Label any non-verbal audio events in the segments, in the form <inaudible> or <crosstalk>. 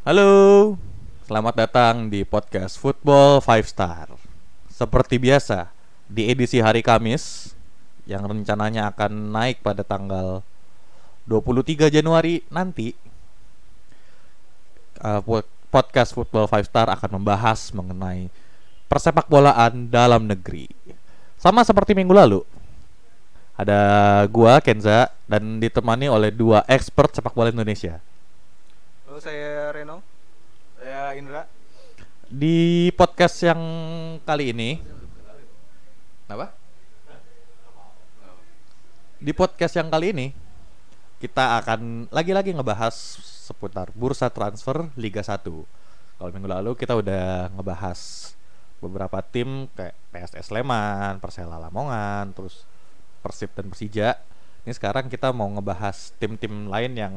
Halo, selamat datang di podcast Football Five Star. Seperti biasa, di edisi hari Kamis yang rencananya akan naik pada tanggal 23 Januari nanti, uh, po- podcast Football Five Star akan membahas mengenai persepak bolaan dalam negeri. Sama seperti minggu lalu, ada gua Kenza dan ditemani oleh dua expert sepak bola Indonesia. Saya Reno? Saya Indra. Di podcast yang kali ini. Apa? Di podcast yang kali ini Kita akan lagi-lagi ngebahas seputar bursa transfer Liga 1 Kalau minggu lalu kita udah ngebahas beberapa tim kayak PSS Sleman, Persela Lamongan, terus Persib dan Persija. Ini sekarang kita mau ngebahas tim-tim lain yang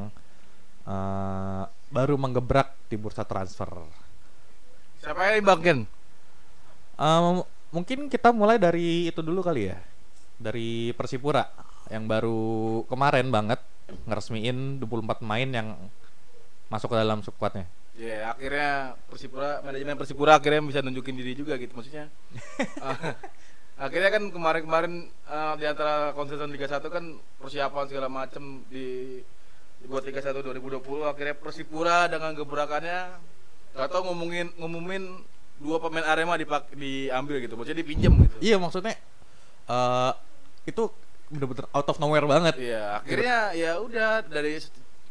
eh, baru menggebrak di bursa transfer Siapa yang Bang Ken? Um, mungkin kita mulai dari itu dulu kali ya. Dari Persipura yang baru kemarin banget ngeresmiin 24 pemain yang masuk ke dalam squadnya. Ya akhirnya Persipura manajemen Persipura akhirnya bisa nunjukin diri juga gitu maksudnya. <laughs> Ah, akhirnya kan kemarin-kemarin eh, di antara konsesan Liga 1 kan persiapan segala macam di dibuat Liga 1 2020 akhirnya Persipura dengan gebrakannya gak tau ngomongin ngumumin dua pemain Arema dipak diambil gitu maksudnya dipinjem gitu. Iya maksudnya eh itu bener-bener out of nowhere banget. Iya, akhirnya ya udah dari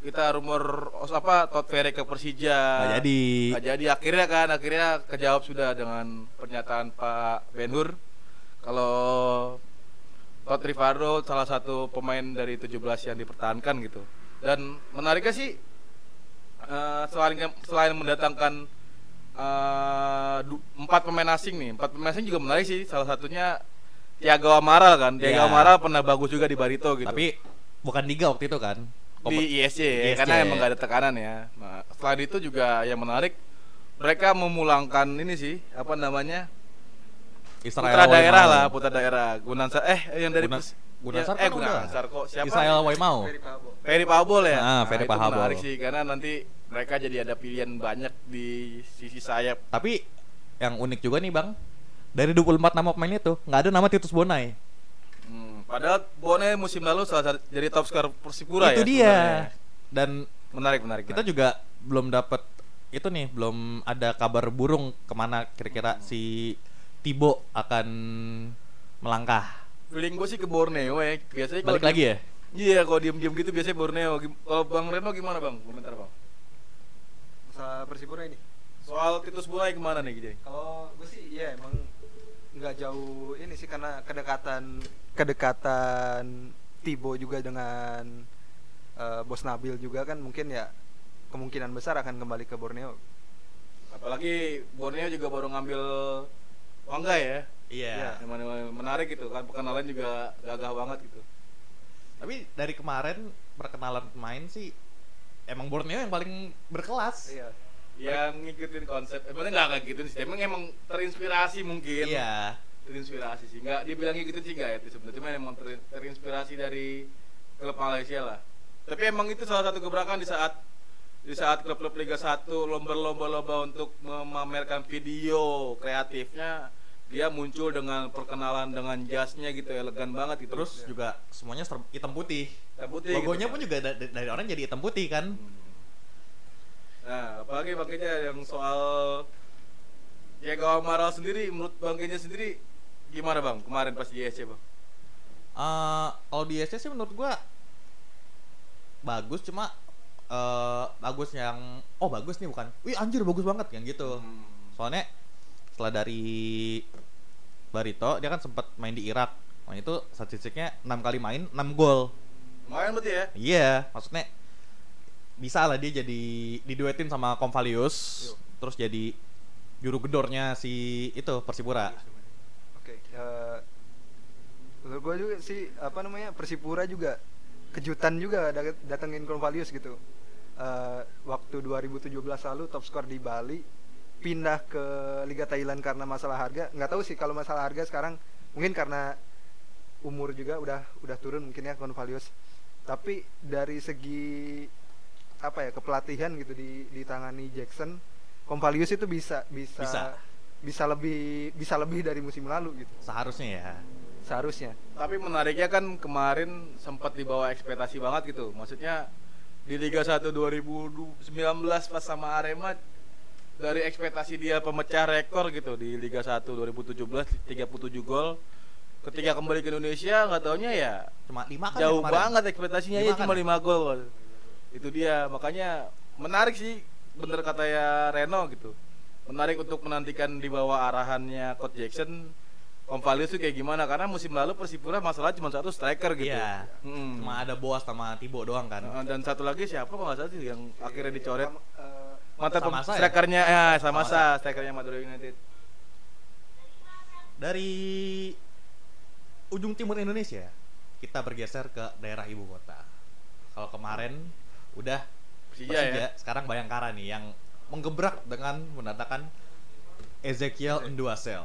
kita rumor os apa Todd Ferry ke Persija. Nggak jadi. Nggak jadi akhirnya kan akhirnya kejawab sudah dengan pernyataan Pak Ben Hur kalau Todd Rivaldo salah satu pemain dari 17 yang dipertahankan gitu. Dan menariknya sih eh, selain selain mendatangkan eh, empat pemain asing nih, empat pemain asing juga menarik sih. Salah satunya Tiago Amaral kan. Tiago Iya. Amaral pernah bagus juga di Barito gitu Tapi bukan liga waktu itu kan. di ISC, ya, ISC. karena emang gak ada tekanan ya. Nah, selain itu juga yang menarik mereka memulangkan ini sih apa namanya Israel putra daerah lah putra daerah Gunansar eh yang dari Guna- Gunansar ya, eh kan udah. Kok siapa Israel Waimau. Ferry Pabol ya Ah, Ferry itu Pahabol. menarik sih karena nanti mereka jadi ada pilihan banyak di sisi sayap Tapi yang unik juga nih bang, dari 24 nama pemain itu nggak ada nama Titus Bonai. Hmm, padahal Bone musim lalu salah satu jadi top skor Persipura itu ya dia. sebenarnya. Dan menarik menarik kita menarik. juga belum dapat itu nih belum ada kabar burung ke mana kira-kira si Tibo akan melangkah feeling gue sih ke Borneo ya biasanya balik lagi diem- ya Iya, kalau diem-diem gitu biasanya Borneo. Kalau Bang Reno gimana Bang? Komentar Bang. masalah Persipura ini Soal Titus Bunai ke mana nih Kijay? kalau gue sih ya emang nggak jauh ini sih karena kedekatan kedekatan Tibo juga dengan eh, Bos Nabil juga kan mungkin ya kemungkinan besar akan kembali ke Borneo Apalagi Borneo juga baru ngambil Wangga ya. Iya Yang mana- menarik gitu kan perkenalan juga gagah banget gitu. tapi dari kemarin perkenalan pemain sih emang Borneo yang paling berkelas iya Yang ngikutin konsep, eh, sebenarnya nggak kayak gitu sih. Emang emang terinspirasi mungkin. iya Terinspirasi sih. Nggak dibilang ngikutin sih nggak ya itu sebenarnya. Cuma emang ter- terinspirasi dari klub Malaysia lah. Tapi emang itu salah satu gebrakan di saat di saat klub-klub Liga 1 lomba-lomba-lomba untuk memamerkan video kreatifnya dia muncul dengan perkenalan dengan jasnya gitu elegan banget gitu. Terus juga semuanya hitam putih. Hitam putih logonya gitu. pun juga da- dari orang jadi hitam putih kan? Nah apalagi makanya yang soal ya Amaral sendiri menurut bangkainya sendiri gimana bang kemarin pas di ISC bang? Eh, kalau di SC sih menurut gua bagus cuma eh bagus yang oh bagus nih bukan? Wih anjir bagus banget yang gitu. Hmm. soalnya setelah dari Barito dia kan sempat main di Irak. Nah itu statistiknya 6 kali main 6 gol. Lumayan berarti ya? Iya maksudnya bisa lah dia jadi diduetin sama Konvalius Yo. terus jadi juru gedornya si itu Persipura. Oke eh, menurut gue juga sih apa namanya Persipura juga kejutan juga dat- datengin Convalius gitu. Eh, waktu 2017 lalu top skor di Bali pindah ke Liga Thailand karena masalah harga nggak tahu sih kalau masalah harga sekarang mungkin karena umur juga udah udah turun mungkin ya Convalius tapi dari segi apa ya kepelatihan gitu di ditangani Jackson, Kompalius itu bisa bisa Bisa. bisa lebih bisa lebih dari musim lalu gitu Seharusnya ya. seharusnya. Tapi menariknya kan kemarin sempat dibawa ekspektasi banget gitu. Maksudnya di Liga 1 2019 pas sama Arema dari ekspektasi dia pemecah rekor gitu di Liga 1 2017 37 gol. Ketika kembali ke Indonesia nggak taunya ya Cuma lima kan ya jauh kemarin? banget ekspektasinya Lima ya kan cuma ya? 5 gol. Itu dia makanya menarik sih bener kata ya Reno gitu. Menarik untuk menantikan di bawah arahannya Coach Jackson Konvalius tuh kayak gimana karena musim lalu Persipura masalah cuma satu striker gitu. Iya. Mm. Cuma ada Boas sama Tibo doang kan. Dan satu lagi siapa kok nggak salah sih yang akhirnya dicoret eh, mantan Samasa ya? strikernya ya sama sa strikernya Madura United. Dari ujung timur Indonesia, kita bergeser ke daerah ibu kota. Kalau kemarin udah Persija, Persija, ya. sekarang Bayangkara nih yang menggebrak dengan mendatangkan Ezekiel Nduasel.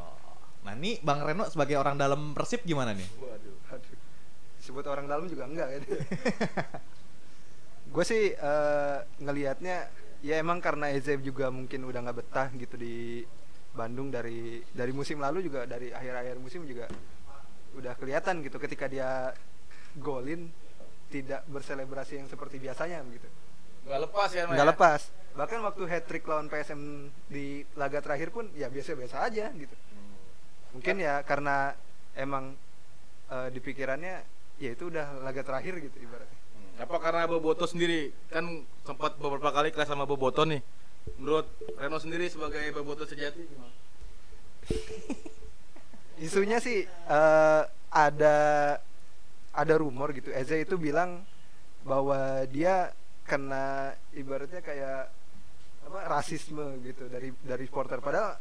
Nah ini Bang Reno sebagai orang dalam Persib gimana nih? Waduh. Aduh. Disebut orang dalam juga enggak kan. <laughs> gue sih eh, ngelihatnya ya emang karena Eze juga mungkin udah nggak betah gitu di Bandung dari dari musim lalu juga dari akhir-akhir musim juga udah kelihatan gitu ketika dia golin tidak berselebrasi yang seperti biasanya gitu. Nggak lepas ya, nggak lepas. Bahkan waktu hat trick lawan PSM di laga terakhir pun ya biasa-biasa aja gitu. Mungkin ya karena emang eh, di pikirannya ya itu udah laga terakhir gitu ibaratnya Apa karena Boboto sendiri kan sempat beberapa kali kelas sama Boboto nih. Menurut Reno sendiri sebagai Boboto sejati gimana? <laughs> isunya sih eh, ada ada rumor gitu Eze itu bilang bahwa dia kena ibaratnya kayak apa rasisme gitu dari dari supporter padahal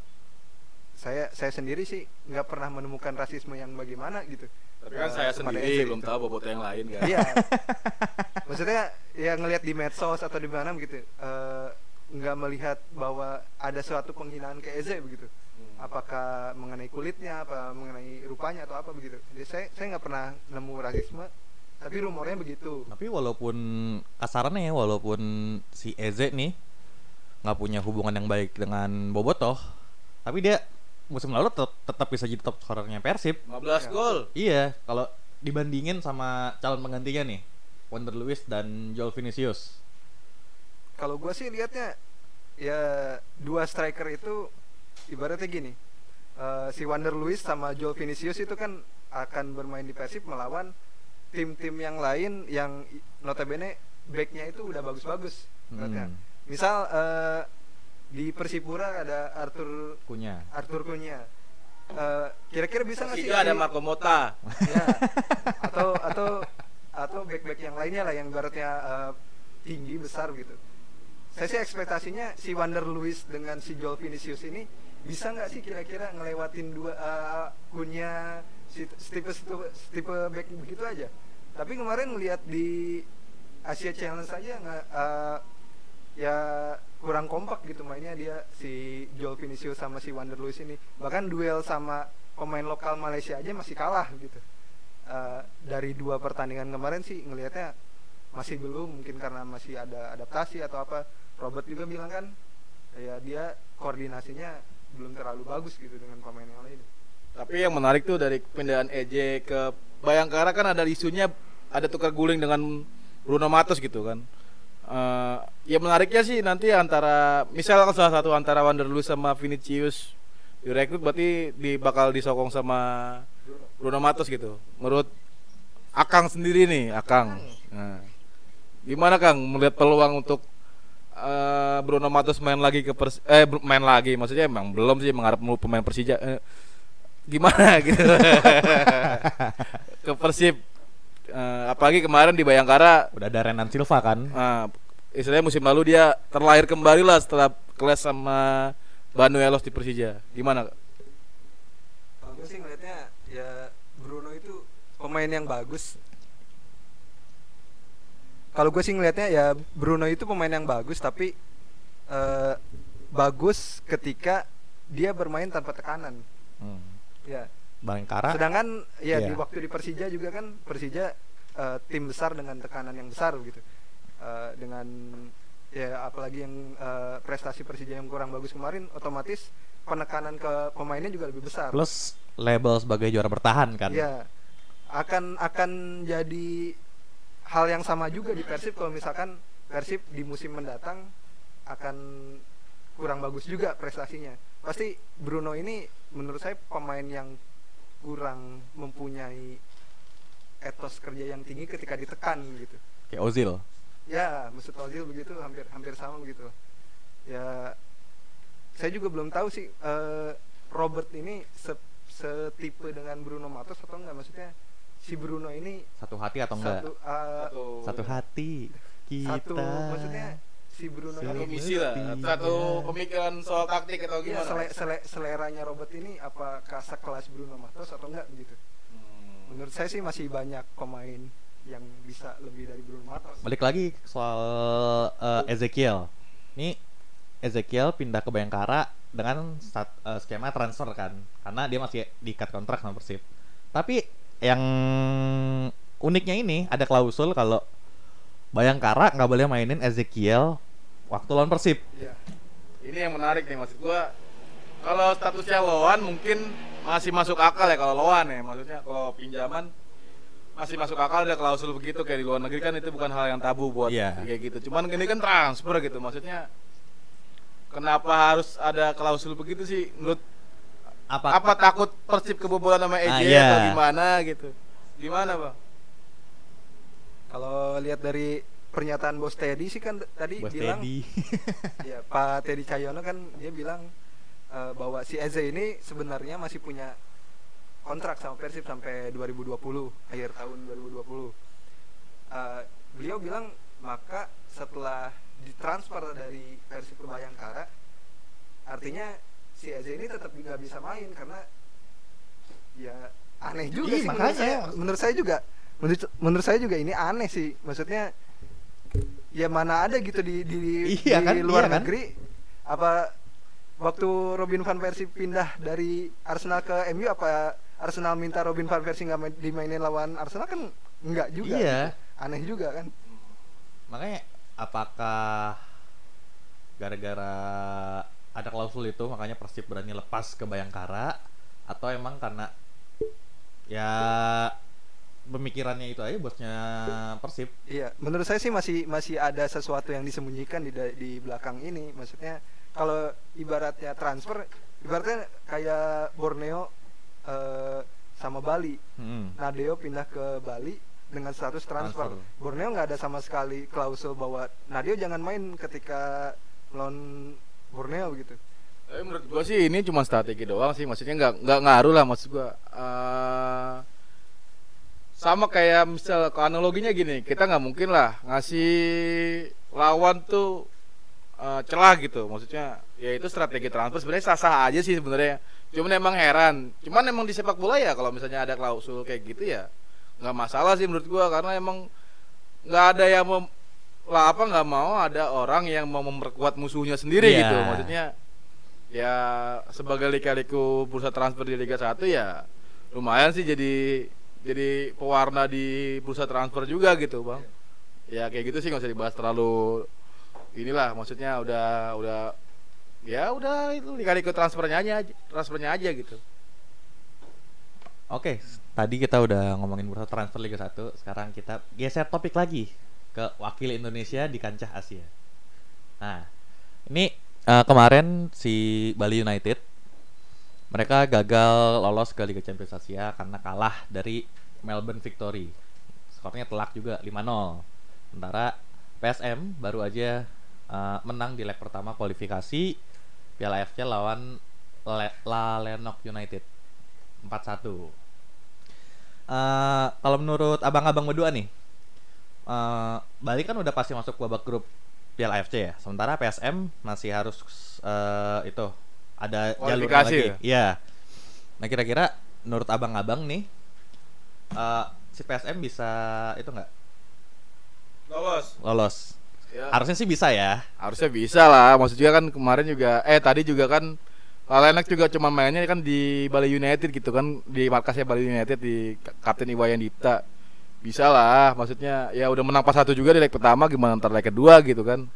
saya saya sendiri sih nggak pernah menemukan rasisme yang bagaimana gitu Tapi kan Eh, saya sendiri belum gitu. tahu Boboto yang lain kan. Iya. <laughs> Maksudnya ya ngelihat di medsos atau di mana begitu eh, nggak melihat bahwa ada suatu penghinaan ke Eze begitu. Apakah mengenai kulitnya, apa mengenai rupanya atau apa begitu. Jadi saya saya nggak pernah nemu rasisme, tapi rumornya begitu. Tapi walaupun kasarannya ya, walaupun si Eze nih nggak punya hubungan yang baik dengan Bobotoh, tapi dia musim lalu tetap, tetap bisa jadi top scorernya Persib. 15 gol. Iya, kalau dibandingin sama calon penggantinya nih, Wonder Lewis dan Joel Vinicius. Kalau gua sih lihatnya ya dua striker itu ibaratnya gini. eh, si Wander Luiz sama Joel Vinicius itu kan akan bermain di Persib melawan tim-tim yang lain yang notabene backnya itu udah bagus-bagus. Hmm. Misal eh, di Persipura ada Arthur Punya. Arthur Cunha. Eh, kira-kira bisa nggak sih? Ada Marco Mota. ya atau atau atau back-back yang lainnya lah yang baratnya eh, tinggi besar gitu saya sih ekspektasinya si Wander Luis dengan si Joel Vinicius ini bisa nggak sih kira-kira ngelewatin dua eh, punya si tipe tipe back begitu aja tapi kemarin melihat di Asia Challenge saja nggak eh, ya kurang kompak gitu mainnya dia si Joel Vinicius sama si Wander Luis ini. Bahkan duel sama pemain lokal Malaysia aja masih kalah gitu. Eh, dari dua pertandingan kemarin sih ngelihatnya masih belum mungkin karena masih ada adaptasi atau apa. Robert juga bilang kan ya dia koordinasinya belum terlalu bagus gitu dengan pemain yang lain. Tapi yang menarik tuh dari pindahan EJ ke Bayangkara kan ada isunya ada tukar guling dengan Bruno Matos gitu kan. Eh, ya menariknya sih nanti antara misal salah satu antara Wanderlust sama Vinicius direkrut berarti di bakal disokong sama Bruno Matos gitu. Menurut Akang sendiri nih, Akang. Nah, gimana Kang melihat peluang untuk eh, Bruno Matos main lagi ke Pers eh main lagi maksudnya emang belum sih mengharap mulu pemain Persija eh, gimana <laughs> gitu <laughs> ke Persib Eh, apalagi kemarin di Bayangkara. Udah ada Renan Silva kan? eh, istilahnya musim lalu dia terlahir kembali lah setelah kelas sama Banu Elos di Persija. Gimana? Kalau gue sih ngelihatnya ya Bruno itu pemain yang bagus. Kalau gue sih ngelihatnya ya Bruno itu pemain yang bagus tapi eh, bagus ketika dia bermain tanpa tekanan. Hmm. ya Bayangkara. Sedangkan ya di Iya. waktu di Persija juga kan Persija eh, tim besar dengan tekanan yang besar gitu. Eh, dengan ya apalagi yang eh, prestasi Persija yang kurang bagus kemarin otomatis penekanan ke pemainnya juga lebih besar Plus label sebagai juara bertahan kan. ya akan akan jadi hal yang sama juga di Persib kalau misalkan Persib di musim mendatang akan kurang bagus juga prestasinya pasti Bruno ini menurut saya pemain yang kurang mempunyai etos kerja yang tinggi ketika ditekan gitu Kayak Ozil. ya Mesut Ozil begitu hampir hampir sama begitu ya saya juga belum tahu sih eh, Robert ini se- setipe dengan Bruno Matos atau enggak maksudnya si Bruno ini Satu hati atau enggak? satu satu Satu hati kita. satu maksudnya si Bruno Satu satu ini misi lah satu pemikiran soal taktik atau ya, gimana sele- sele- seleranya Robert ini apakah sekelas Bruno Matos atau enggak begitu Hmm. menurut saya sih masih banyak pemain yang bisa lebih dari Bruno Matos Balik lagi soal eh, Ezekiel. Ini Ezekiel pindah ke Bayangkara dengan stat- eh, skema transfer kan, karena dia masih diikat kontrak sama Persib. Tapi yang uniknya ini ada klausul kalau Bayangkara nggak boleh mainin Ezekiel waktu lawan Persib. ya ini yang menarik nih maksud gua kalau statusnya loan mungkin masih masuk akal ya kalau loan ya maksudnya kalau pinjaman masih masuk akal ada klausul begitu kayak di luar negeri kan itu bukan hal yang tabu buat Iya. kayak gitu cuman ini kan transfer gitu maksudnya kenapa harus ada klausul begitu sih menurut Apa? apa takut persib kebobolan sama EJ Ah, iya. atau gimana gitu gimana bang kalau lihat dari pernyataan Bos Teddy sih kan tadi Bos bilang Teddy. <laughs> ya Pak Teddy Cahyono kan dia bilang eh, bahwa si Eze ini sebenarnya masih punya kontrak sama Persib sampai 2020 akhir tahun 2020 Eh, beliau bilang maka setelah ditransfer dari Persib ke Bayangkara artinya si Eze ini tetap nggak bisa main karena ya aneh juga Iya, sih menurut makanya. saya menurut saya juga menurut, menurut saya juga ini aneh sih maksudnya ya mana ada gitu di di, Iya di kan, luar iya kan? negeri apa waktu Robin van Persie pindah dari Arsenal ke MU apa Arsenal minta Robin van Persie nggak main- dimainin lawan Arsenal kan nggak juga Iya. gitu. aneh juga kan Makanya apakah gara-gara ada klausul itu makanya Persib berani lepas ke Bayangkara atau emang karena ya pemikirannya itu aja bosnya Persib Iya, menurut saya sih masih masih ada sesuatu yang disembunyikan di di belakang ini. Maksudnya kalau ibaratnya transfer, ibaratnya kayak Borneo eh, sama Bali. Hmm. Nadeo pindah ke Bali dengan status transfer. Transfer. Borneo nggak ada sama sekali klausul bahwa Nadeo jangan main ketika melawan Borneo gitu. Tapi menurut gua sih ini cuma strategi doang sih, maksudnya nggak nggak ngaruh lah maksud gua. Eh, sama kayak misal ke analoginya gini, kita nggak mungkin lah ngasih lawan tuh eh, celah gitu, maksudnya ya itu strategi transfer sebenarnya sah-sah aja sih sebenarnya. Cuman emang heran, cuman emang di sepak bola ya kalau misalnya ada klausul kayak gitu ya nggak masalah sih menurut gua karena emang nggak ada yang mem- lah apa nggak mau ada orang yang mau memperkuat musuhnya sendiri Iya. gitu maksudnya ya sebagai lika-liku bursa transfer di Liga 1 ya lumayan sih jadi jadi pewarna di bursa transfer juga gitu bang ya kayak gitu sih nggak usah dibahas terlalu inilah maksudnya udah udah ya udah itu lika-liku transfernya aja transfernya aja gitu Oke, tadi kita udah ngomongin bursa transfer Liga 1, sekarang kita geser topik lagi ke wakil Indonesia di kancah Asia. Nah, ini eh, kemarin si Bali United mereka gagal lolos ke Liga Champions Asia karena kalah dari Melbourne Victory. Skornya telak juga 5-0. Sementara PSM baru aja eh, menang di leg pertama kualifikasi Piala AFC lawan Le- La Lenok United 4-1. Eh, kalau menurut abang-abang berdua nih, eh, Bali kan udah pasti masuk babak grup Piala AFC ya. Sementara PSM masih harus eh, itu ada jalur lagi. ya? Iya. Nah kira-kira menurut abang-abang nih, eh, si PSM bisa itu nggak lolos lolos? ya. Harusnya sih bisa ya. harusnya bisa lah maksudnya kan kemarin juga eh tadi juga kan Lalenak juga cuma mainnya kan di Bali United gitu kan di markasnya Bali United di Kapten Iwayan Dipta bisa lah maksudnya ya udah menang pas satu juga di leg pertama gimana ntar leg kedua gitu kan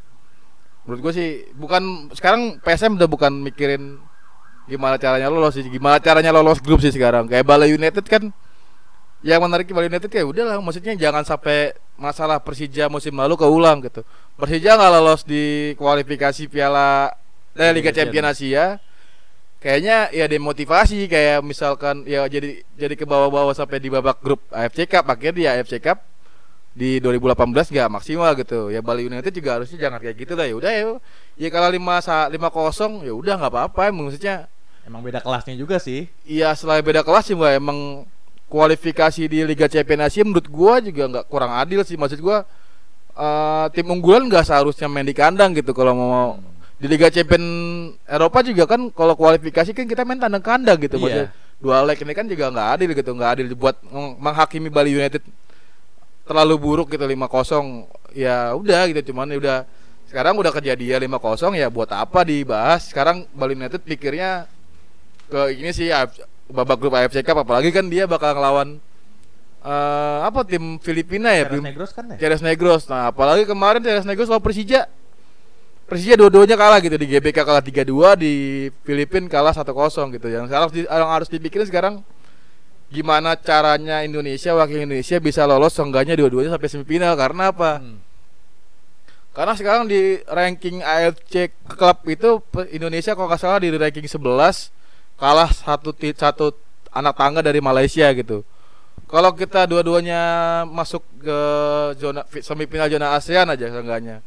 menurut gue sih bukan sekarang PSM udah bukan mikirin gimana caranya lolos sih gimana caranya lolos grup sih sekarang. Kayak Bali United kan yang menarik Bali United kayak udahlah maksudnya jangan sampai masalah Persija musim lalu keulang gitu. Persija nggak lolos di kualifikasi Piala eh, Liga Champion Asia. Kayaknya ya demotivasi kayak misalkan ya jadi jadi ke bawah-bawah sampai di babak grup AFC Cup akhirnya di AFC Cup di 2018 nggak maksimal gitu. Ya Bali United juga harusnya jangan kayak gitu lah ya udah ya. Ya kalau lima lima kosong ya udah nggak apa-apa maksudnya. Emang beda kelasnya juga sih. Iya selain beda kelas sih mbak emang kualifikasi di Liga Champions Asia menurut gua juga nggak kurang adil sih. Maksud gua eh, tim unggulan nggak seharusnya main di kandang gitu kalau mau di Liga Champions Eropa juga kan kalau kualifikasi kan kita main tandang kandang gitu. Maksudnya dua leg ini kan juga nggak adil gitu. Nggak adil buat meng- menghakimi Bali United terlalu buruk gitu 5-0 ya udah gitu. Cuman ya udah sekarang udah kejadian 5-0 ya buat apa dibahas? Sekarang Bali United pikirnya ke ini sih babak grup AFC Cup. Apalagi kan dia bakal ngelawan eh apa tim Filipina ya? Ceres Negros kan ya? Ceres Negros. Nah apalagi kemarin Ceres Negros lawan Persija. Persija dua-duanya kalah gitu. Di GBK kalah 3-2 di Filipina kalah 1-0 gitu. Yang harus di, yang harus dipikirin sekarang gimana caranya Indonesia wakil Indonesia bisa lolos seenggaknya dua-duanya sampai semifinal karena apa Hmm. karena sekarang di ranking AFC Club itu Indonesia kalau nggak salah di ranking 11 kalah satu satu anak tangga dari Malaysia gitu. Kalau kita dua-duanya masuk ke zona fi- semifinal zona ASEAN aja seenggaknya.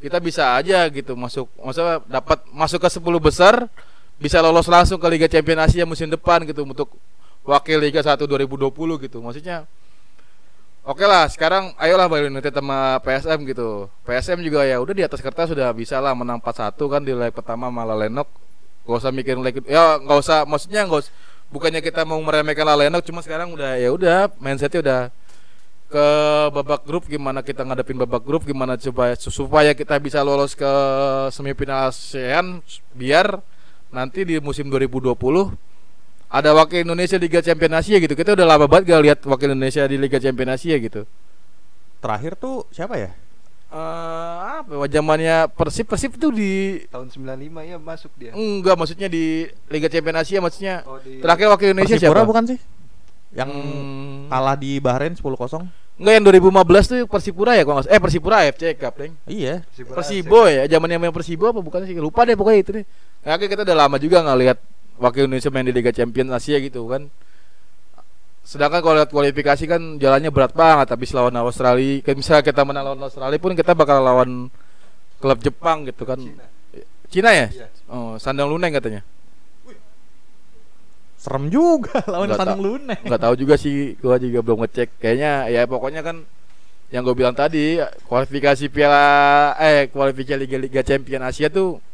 Kita bisa aja gitu masuk maksudnya dapat masuk ke 10 besar bisa lolos langsung ke Liga Champions Asia musim depan gitu untuk wakil Liga 1 2020 gitu. Maksudnya Oke lah, sekarang ayolah Bali United sama PSM gitu. PSM juga ya udah di atas kertas sudah bisa lah menang 4-1 kan di leg pertama malah Lenok. Gak usah mikirin leg ya nggak usah maksudnya nggak us- bukannya kita mau meremehkan Lenok cuma sekarang udah ya udah mindsetnya udah ke babak grup gimana kita ngadepin babak grup gimana supaya supaya kita bisa lolos ke semifinal ASEAN biar nanti di musim 2020 ada wakil Indonesia Liga Champions Asia gitu. Kita udah lama banget gak lihat wakil Indonesia di Liga Champions Asia gitu. Terakhir tuh siapa ya? Eh apa ya, zamannya Persib Persib tuh di tahun 95 ya masuk dia enggak maksudnya di Liga Champions Asia maksudnya. Oh, di- Terakhir wakil Indonesia Persipura siapa? bukan sih? Yang Hmm, kalah di Bahrain 10-0. enggak yang 2015 tuh Persipura ya kalau. Eh Persipura AFC Cup, Deng. Iya. Persipura Persibo ya, zaman yang main Persibo apa bukan sih? Lupa deh pokoknya itu deh. Nah, kita udah lama juga nggak lihat wakil Indonesia main di Liga Champions Asia gitu kan. Sedangkan kalau lihat kualifikasi kan jalannya berat banget habis lawan Australia. Kayak misalnya kita menang lawan Australia pun kita bakal lawan klub Jepang gitu kan. Cina. Cina ya? Iya. Oh, Sandang Luneng katanya. Serem juga <laughs> lawan Nggak Sandang Luneng. Nggak tahu juga sih, gua juga belum ngecek. Kayaknya ya pokoknya kan yang gue bilang tadi kualifikasi Piala eh kualifikasi Liga Liga Champion Asia tuh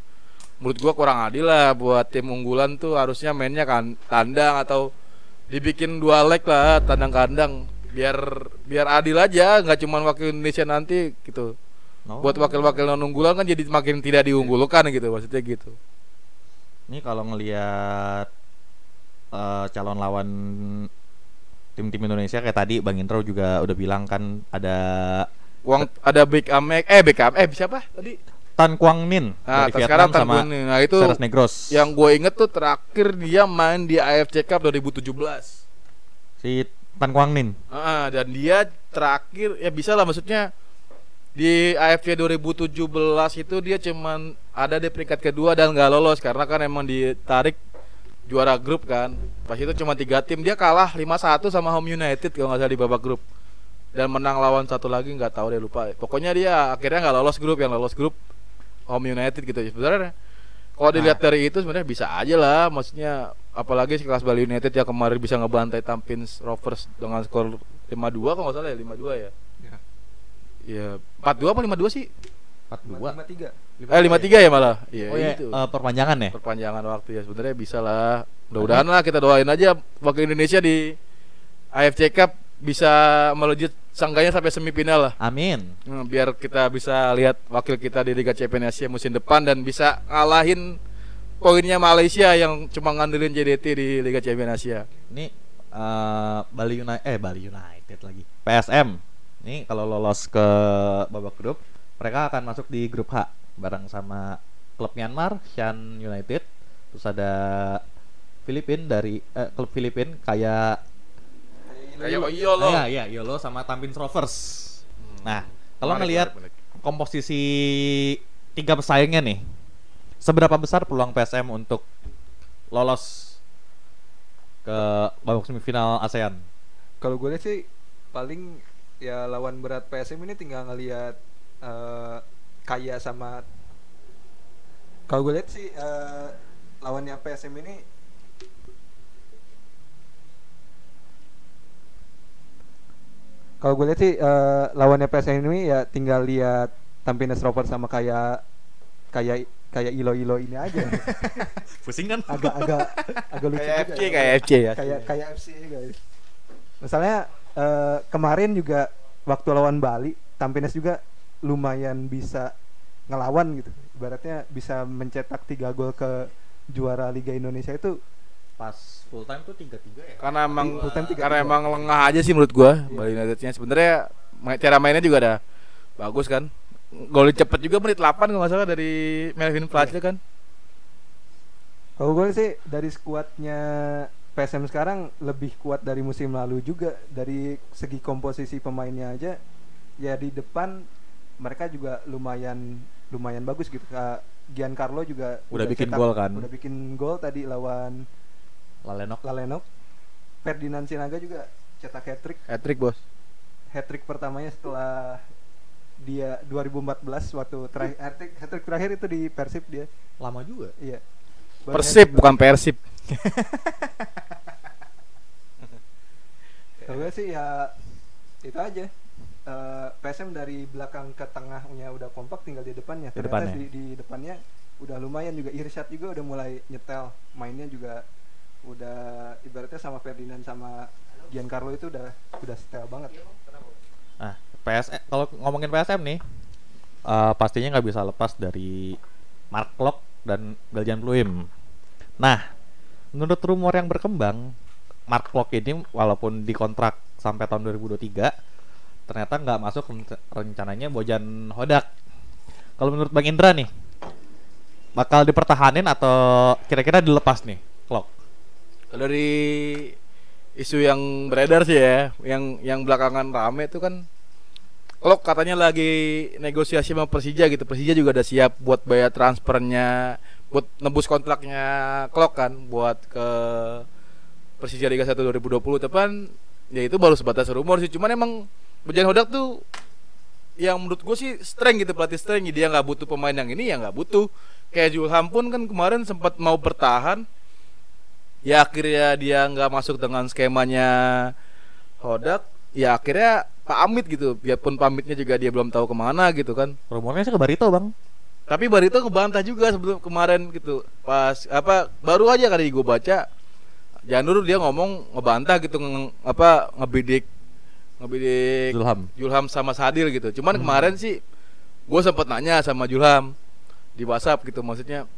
menurut gua kurang adil lah buat tim unggulan tuh harusnya mainnya kan tandang atau dibikin dua leg lah tandang kandang. Biar biar adil aja nggak cuman wakil Indonesia nanti gitu. Oh. buat wakil-wakil non unggulan kan jadi makin tidak diunggulkan gitu maksudnya gitu. Ini kalau ngelihat eh, calon lawan tim-tim Indonesia kayak tadi Bang Intro juga udah bilang kan ada uang ada Big Amek eh Big Am eh siapa tadi Tan Quang Min nah dari sekarang Vietnam sama Tan Nin. nah itu Ceres Negros. yang gue inget tuh terakhir dia main di AFC Cup 2017 si Tan Quang Min. Ah, dan dia terakhir ya bisa lah maksudnya di AFC 2017 itu dia cuman ada di peringkat kedua dan nggak lolos karena kan emang ditarik juara grup kan. Pas itu cuma tiga tim dia kalah 5-1 sama Home United kalau nggak salah di babak grup dan menang lawan satu lagi nggak tahu deh lupa. Pokoknya dia akhirnya nggak lolos grup yang lolos grup Home United gitu ya. Sebenarnya kalau dilihat dari itu sebenarnya bisa aja lah maksudnya apalagi sekelas Bali United yang kemarin bisa ngebantai Tampins Rovers dengan skor 5-2 kalau nggak salah ya 5-2 ya. Ya. Ya 4-2 apa 5-2 sih? 42. 53 Eh 5-3 ya malah. Iya Oh ya, itu. eh, perpanjangan ya? Perpanjangan waktu ya sebenarnya bisa lah. Mudah-mudahan lah kita doain aja wakil Indonesia di AFC Cup bisa melejit sangganya sampai semifinal lah. Amin. Hmm, biar kita bisa lihat wakil kita di Liga Champions Asia musim depan dan bisa ngalahin poinnya Malaysia yang cuma ngandelin JDT di Liga Champions Asia. Ini eh, Bali United eh Bali United lagi. PSM. Nih kalau lolos ke babak grup mereka akan masuk di grup H bareng sama klub Myanmar, Shan United, terus ada Filipin dari eh, klub Filipin kayak Kayak oh iya loh. Ya, ya, Yolo sama Tampines Rovers. Nah, kalau menarik. komposisi tiga pesaingnya nih, seberapa besar peluang PSM untuk lolos ke babak semifinal ASEAN? Kalau gue lihat sih paling ya lawan berat PSM ini tinggal ngelihat eh, kaya sama kalau gue lihat sih eh, lawannya PSM ini kalau gue lihat sih eh, lawannya PSM ini ya tinggal lihat Tampines Rovers sama kayak kayak kayak ilo-ilo ini aja <laughs> Pusing kan? agak-agak agak lucu Kayak juga FC ya. kayak FC ya. kayak kayak FC guys. Misalnya eh, kemarin juga waktu lawan Bali, Tampines juga lumayan bisa ngelawan gitu. Ibaratnya bisa mencetak tiga gol ke juara Liga Indonesia itu Pas full time tuh tiga tiga ya. Karena emang Full time tiga karena emang lengah aja sih menurut gua Iya. Bali Unitednya. Sebenarnya cara mainnya juga ada bagus kan. Gol cepet juga menit 8 kalau nggak salah dari Melvin Fletcher kan. kalau gue sih dari skuadnya PSM sekarang lebih kuat dari musim lalu juga dari segi komposisi pemainnya aja ya di depan mereka juga lumayan lumayan bagus gitu Giancarlo juga Udah bikin gol kan? udah bikin gol tadi lawan Lalenok. Lalenok Ferdinand Sinaga juga cetak hat trick Hat trick, Bos. hat trick pertamanya setelah dia 2014 waktu terakhir hat trick, hat trick terakhir itu di Persib dia Lama juga. iya Baru Persib bukan Persib. Kalau gue sih ya itu aja. Eh, PSM dari belakang ke tengahnya udah kompak, tinggal di depannya. Di Ternyata depannya. Di, di depannya udah lumayan juga. Irsyad juga udah mulai nyetel, mainnya juga udah ibaratnya sama Ferdinand sama Giancarlo itu udah udah setel banget. Nah, PSM kalau ngomongin PSM nih, eh, pastinya nggak bisa lepas dari Mark Klok dan Galjan Pluim. Nah, menurut rumor yang berkembang, Mark Klok ini walaupun dikontrak sampai tahun 2023, ternyata nggak masuk renca- rencananya Bojan Hodak. Kalau menurut Bang Indra nih, bakal dipertahanin atau kira-kira dilepas nih, Klok? Kalau dari isu yang beredar sih ya, yang yang belakangan rame itu kan kalau katanya lagi negosiasi sama Persija gitu. Persija juga udah siap buat bayar transfernya, buat nebus kontraknya Klok kan buat ke Persija Liga 1 2020 tapi ya itu baru sebatas rumor sih. Cuman emang Bojan Hodak tuh yang menurut gue sih strength gitu pelatih strength dia nggak butuh pemain yang ini ya nggak butuh kayak Julham pun kan kemarin sempat mau bertahan ya akhirnya dia nggak masuk dengan skemanya Hodak ya akhirnya pamit gitu biarpun pamitnya juga dia belum tahu ke mana gitu kan Rumornya sih ke Barito, Bang. tapi Barito ngebantah juga sebelum kemarin gitu pas apa baru aja kali gue baca Janur dia ngomong ngebantah gitu nge, apa ngebidik ngebidik Zulham. Julham sama Sadil gitu. Cuman kemarin sih gue sempet nanya sama Julham di WhatsApp gitu maksudnya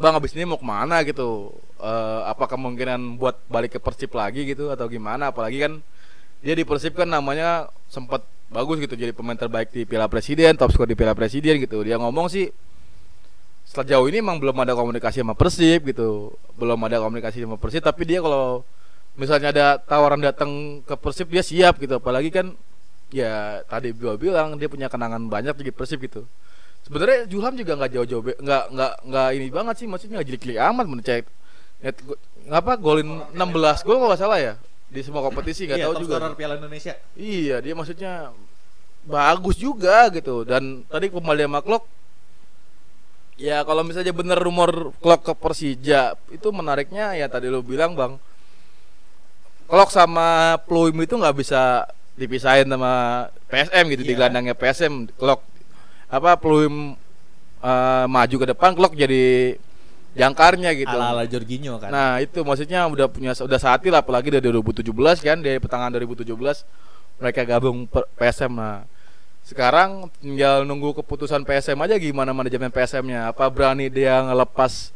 Bang abis ini mau ke mana gitu? Eh, Apa kemungkinan buat balik ke Persib lagi gitu atau gimana? Apalagi kan dia di Persib kan namanya sempat bagus gitu Jadi pemain terbaik di Piala Presiden, top skor di Piala Presiden gitu. Dia ngomong sih setelah jauh ini emang belum ada komunikasi sama Persib gitu Belum ada komunikasi sama Persib. Tapi dia kalau misalnya ada tawaran datang ke Persib dia siap gitu. Apalagi kan ya tadi gua bilang dia punya kenangan banyak di Persib gitu sebenarnya Julham juga nggak jauh-jauh nggak nggak nggak ini banget sih maksudnya nggak jadi amat mencek net ngapa golin 16 gol kalau nggak salah ya? Di semua kompetisi nggak Iya, tahu top juga. Piala Indonesia. iya dia maksudnya bagus juga gitu. Dan tadi kembali sama Klok ya kalau misalnya bener rumor Klok ke Persija itu menariknya ya tadi lo bilang bang Klok sama Pluim itu nggak bisa dipisahin sama PSM gitu di Iya. gelandangnya PSM Klok apa Pluim eh, maju ke depan Klok jadi jangkarnya gitu. Ala-ala Jorginho kan. Nah itu maksudnya udah punya udah saatnya lah apalagi dari 2017 kan dari pertengahan 2017 mereka gabung PSM nah sekarang tinggal nunggu keputusan PSM aja gimana manajemen PSM-nya apa berani dia ngelepas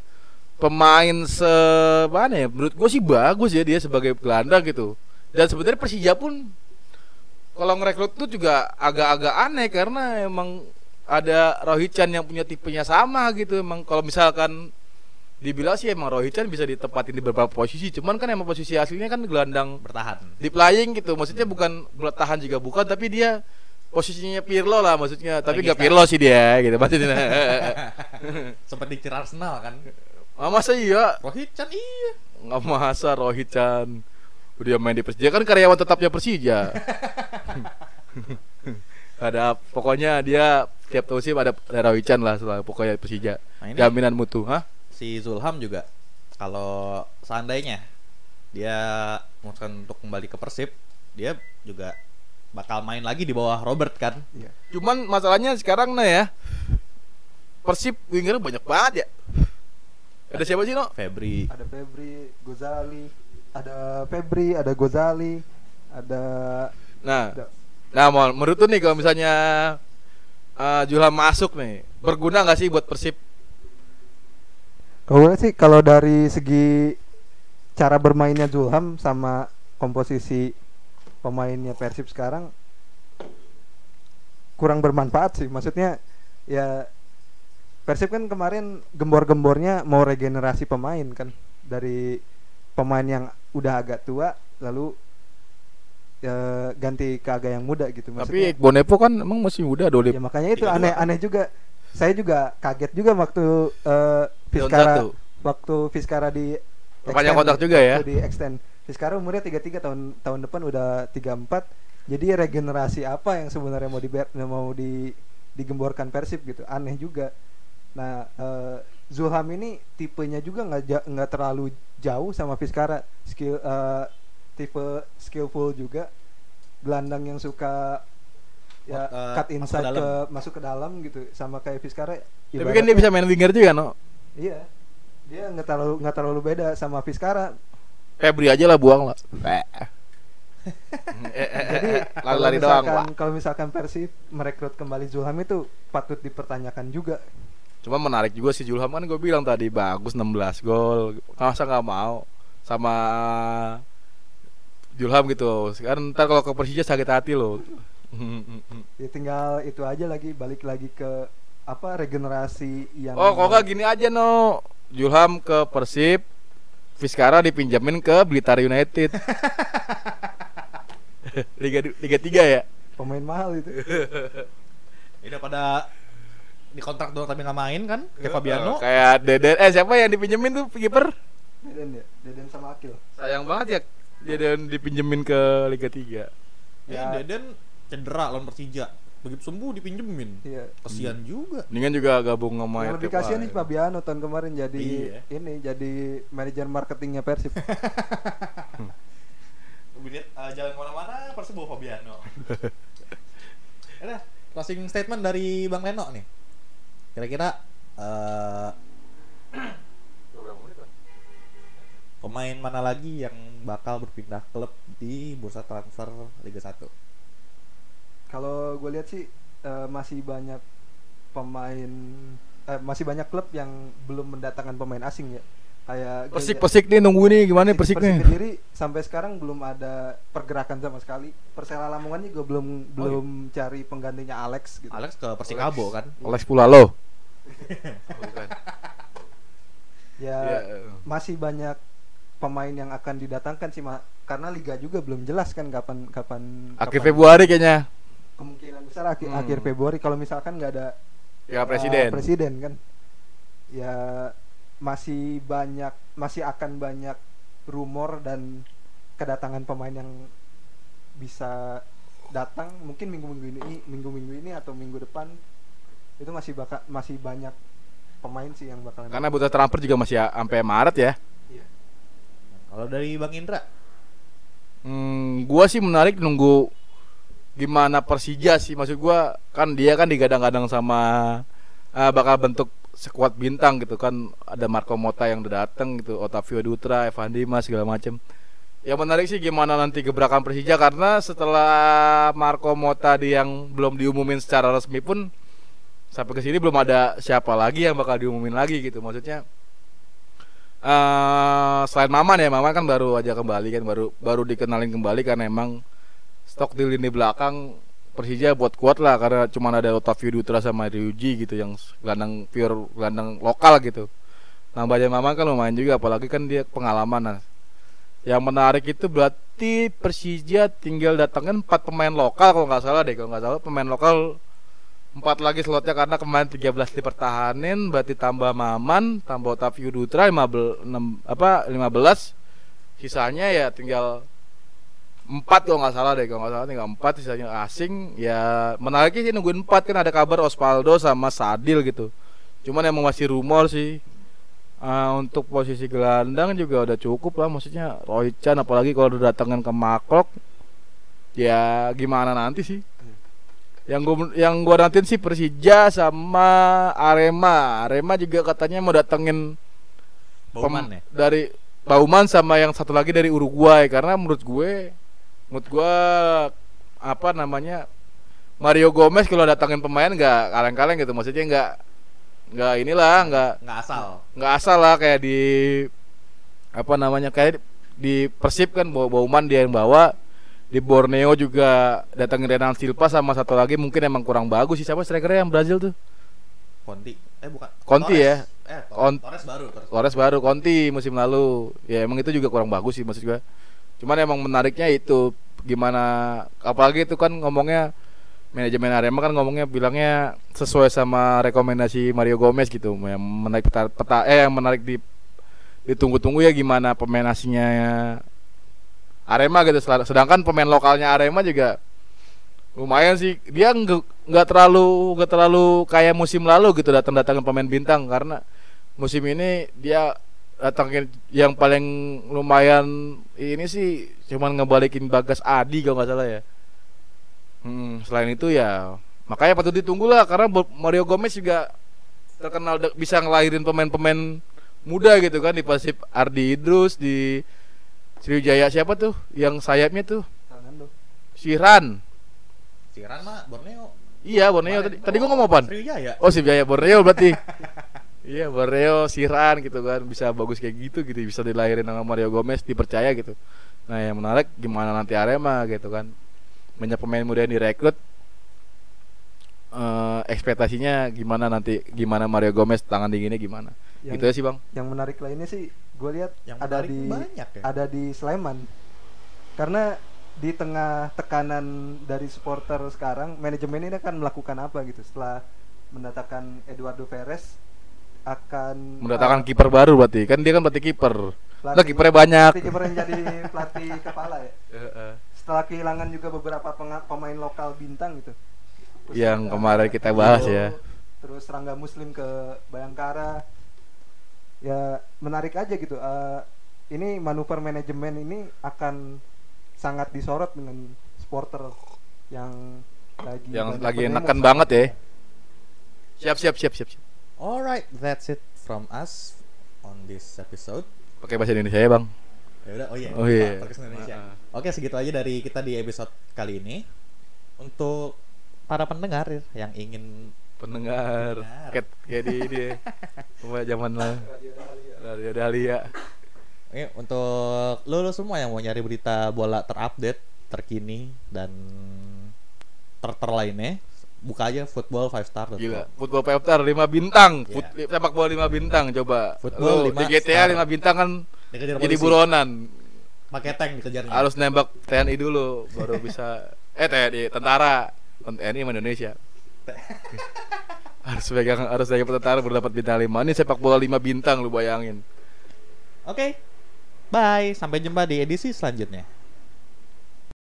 pemain se mana ya? Menurut gue sih bagus ya dia sebagai gelandang gitu. Dan sebenarnya Persija pun kalau ngerekrut tuh juga agak-agak aneh karena emang ada Rohichan yang punya tipenya sama gitu. Emang kalau misalkan dibilang sih emang Rohichan bisa ditempatin di beberapa posisi. Cuman kan emang posisi aslinya kan gelandang Bertahan. di playing gitu. Maksudnya bukan bertahan juga bukan tapi dia posisinya Pirlo lah maksudnya. Tapi nggak Regista. Pirlo sih dia gitu. Maksudnya. <laughs> <laughs> Sempat dikira Arsenal kan. ah, masa iya? Rohichan iya. nggak masa Rohichan udah main di Persija. Kan karyawan tetapnya Persija <laughs> ada pokoknya dia tiap musim ada ada Rohichan lah setelah pokoknya Persija Nah, ini jaminan mutu hah si Zulham juga kalau seandainya dia memutuskan untuk kembali ke Persib, dia juga bakal main lagi di bawah Robert kan. Iya. cuman masalahnya sekarang nah ya Persib winger banyak banget ya ada siapa sih no Febri. Ada Febri, Gozali, ada Febri, ada Gozali, ada nah ada nah mau menurut lu nih kalau misalnya uh, Julham masuk nih berguna nggak sih buat Persib Kalau sih kalau dari segi cara bermainnya Zulham sama komposisi pemainnya Persib sekarang kurang bermanfaat sih. Maksudnya ya Persib kan kemarin gembor-gembornya mau regenerasi pemain kan dari pemain yang udah agak tua lalu ya, ganti ke agak yang muda gitu. tapi Bonepo kan emang masih muda Dolip ya makanya itu aneh-aneh juga. Saya juga kaget juga waktu eh, Fiskara waktu Fiskara di extend, kontrak juga ya. Di extend. Fiskara umurnya 33 tahun tahun depan udah 34. Jadi regenerasi apa yang sebenarnya mau di mau di digemborkan Persib gitu. Aneh juga. Nah, eh, Zulham ini tipenya juga nggak ja- nggak terlalu jauh sama Fiskara. Skill eh, tipe skillful juga. Gelandang yang suka ya Eh, cut masuk inside ke ke, dalam. masuk ke dalam gitu sama kayak Fiskara. tapi kan dia bisa main winger juga no Iya. Dia nggak terlalu nggak terlalu beda sama Fiskara. Febri aja lah buang lah <laughs> Jadi kalau lari-lari doang pak kalau misalkan Persib merekrut kembali Zulham itu patut dipertanyakan juga. Cuma menarik juga si Julham kan gue bilang tadi bagus 16 gol. Masa nggak mau sama Julham gitu. Sekarang ntar kalau ke Persija sakit hati loh. Ya tinggal itu aja lagi balik lagi ke apa regenerasi yang oh kok nggak gini aja no. Julham ke Persib, Fiskara dipinjamin ke Blitar United. <laughs> Liga Liga 3 ya. pemain mahal itu. <laughs> Ini udah pada di kontrak doang tapi nggak main kan? Kayak Fabiano. Kayak Deden eh siapa yang dipinjemin tuh kiper? Deden ya, Deden sama Akil. Sayang banget ya dia dan dipinjemin ke Liga 3. Ya, Ya. Deden cedera lawan Persija. Begitu sembuh dipinjemin. Iya. Kesian juga. Mendingan juga gabung sama Yang lebih kasihan nih Wahid. Fabiano tahun kemarin jadi Iya. ini jadi manajer marketingnya Persib. <laughs> Kemudian eh, jalan ke mana-mana Persib bawa Fabiano. <laughs> Ada closing statement dari Bang Leno nih. Kira-kira eh, pemain mana lagi yang bakal berpindah klub di bursa transfer Liga 1? Kalau gue lihat sih eh, masih banyak pemain eh, masih banyak klub yang belum mendatangkan pemain asing ya. Kayak Persik Persik nih nunggu nih gimana nih Persik nih. Kediri sampai sekarang belum ada pergerakan sama sekali. Persela Lamongan juga belum Oh, iya. belum cari penggantinya Alex gitu. Alex ke Persikabo kan? Alex Pulalo. <laughs> Ya Iya. masih banyak pemain yang akan didatangkan sih Ma. karena liga juga belum jelas kan kapan kapan Akhir kapan- Februari kayaknya. kemungkinan besar akhir, Hmm. akhir Februari kalau misalkan nggak ada Ya uh, presiden. presiden kan ya masih banyak masih akan banyak rumor dan kedatangan pemain yang bisa datang mungkin minggu-minggu ini minggu-minggu ini atau minggu depan itu masih bakal masih banyak pemain sih yang bakalan Karena butuh transfer juga masih sampai Maret ya. Iya. Kalau dari Bang Indra, Hmm, gua sih menarik nunggu gimana Persija sih. Maksud gua kan dia kan digadang-gadang sama ah, bakal bentuk sekuat bintang gitu kan. Ada Marco Mota yang udah dateng gitu Otavio Dutra, Evan Dimas segala macem. Yang menarik sih gimana nanti gebrakan Persija karena setelah Marco Mota di yang belum diumumin secara resmi pun sampai ke sini belum ada siapa lagi yang bakal diumumin lagi gitu. Maksudnya eh selain Maman ya Maman kan baru aja kembali kan baru baru dikenalin kembali karena emang stok di lini belakang Persija buat kuat lah karena cuma ada Otavio Dutra sama Ryuji gitu yang gelandang pure gelandang lokal gitu. Nambahnya Maman kan lumayan juga apalagi kan dia pengalaman nah. Yang menarik itu berarti Persija tinggal datangin empat pemain lokal kalau nggak salah deh kalau nggak salah pemain lokal empat lagi slotnya karena kemarin 13 dipertahanin berarti tambah Maman tambah Otavio Dutra 15 enam- apa 15 sisanya ya tinggal empat kalau nggak salah deh kalau nggak salah tinggal empat sisanya asing. Ya menariknya sih nungguin empat kan ada kabar Osvaldo sama Sadil gitu. Cuman emang masih rumor sih. Ah, untuk posisi gelandang juga udah cukup lah maksudnya Roy Chan apalagi kalau udah datangin ke Makrok ya gimana nanti sih yang gue yang gua nantiin sih Persija sama Arema. Arema juga katanya mau datengin Bauman pem- ya? dari Bauman sama yang satu lagi dari Uruguay. Karena menurut gue menurut gue apa namanya Mario Gomez kalau datangin pemain nggak kaleng-kaleng gitu. Maksudnya nggak nggak inilah nggak Nggak asal. nggak asal lah. Kayak di apa namanya kayak di Persib kan Bauman dia yang bawa di Borneo juga datangin Renan Silva sama satu lagi mungkin emang kurang bagus sih siapa strikernya yang Brazil tuh Conti. Eh bukan. Conti Torres. ya? Eh, Tor- Con- Torres baru. Torres. Torres baru Conti musim lalu ya emang itu juga kurang bagus sih maksud gua cuman emang menariknya itu gimana apalagi itu kan ngomongnya manajemen Arema kan ngomongnya bilangnya sesuai sama rekomendasi Mario Gomez gitu yang menarik peta, peta eh yang menarik di ditunggu-tunggu ya gimana pemain asingnya Arema gitu. Sedang- sedangkan pemain lokalnya Arema juga lumayan sih. Dia nggak terlalu nggak terlalu kayak musim lalu gitu datang datangin pemain bintang. Karena musim ini dia datangin yang paling lumayan ini sih cuman ngebalikin Bagas Adi kalau nggak salah ya. Hmm, selain itu ya makanya patut ditunggu lah karena Mario Gomez juga terkenal bisa ngelahirin pemain-pemain muda gitu kan di Persib. Ardi Idrus di Sriwijaya siapa tuh? Yang sayapnya tuh? Fernando. Siran Ciran mah Borneo. iya Borneo tadi. Tadi gua ngomong apaan? Sriwijaya. oh Sriwijaya Borneo berarti. <laughs> Iya Borneo Siran gitu kan. Bisa bagus kayak gitu gitu. Bisa dilahirin sama Mario Gomez dipercaya gitu. Nah yang menarik gimana nanti Arema gitu kan. Banyak pemain muda yang direkrut. Eh ekspektasinya gimana nanti? Gimana Mario Gomez tangan dinginnya gimana Yang- gitu ya sih bang Yang menarik lainnya sih gue lihat Yang ada di banyak ya. ada di Sleman. Karena di tengah tekanan dari supporter sekarang, manajemen ini akan melakukan apa gitu setelah mendatangkan Eduardo Perez akan mendatangkan uh, kiper baru berarti kan dia kan berarti kiper lah kipernya banyak pelatih kiper yang jadi pelatih <laughs> kepala ya. Setelah kehilangan juga beberapa pemain lokal bintang gitu. Terus Yang kemarin kita bahas Rio, ya. Terus Rangga Muslim ke Bayangkara. Ya menarik aja gitu. Eh, ini manuver manajemen ini akan sangat disorot dengan supporter yang lagi yang lagi enakan banget ya siap siap siap siap, siap. Alright, that's it from us on this episode. pakai bahasa Indonesia ya bang Ya udah, oh iya. Oh iya. Pak, podcast Indonesia. Ah, Oke, segitu aja dari kita di episode kali ini. Untuk para pendengar yang ingin pendengar Pendengar. kayak di ini ya. Pemain zaman lah Radio Dahlia Ini untuk lo, lo semua yang mau nyari berita bola terupdate, terkini dan ter-ter lainnya, buka aja football 5 star. gila football peptar 5 bintang Iya. Foot, sepak bola 5 bintang coba Football lima di GTA star. 5 bintang kan Dikejar jadi buronan Pakai tank dikejarnya. harus nembak TNI dulu baru bisa eh TNI tentara TNI Indonesia harus pegang harus pegang tentara baru dapat bintang 5 ini sepak bola 5 bintang lu bayangin Oke. Bye, sampai jumpa di edisi selanjutnya.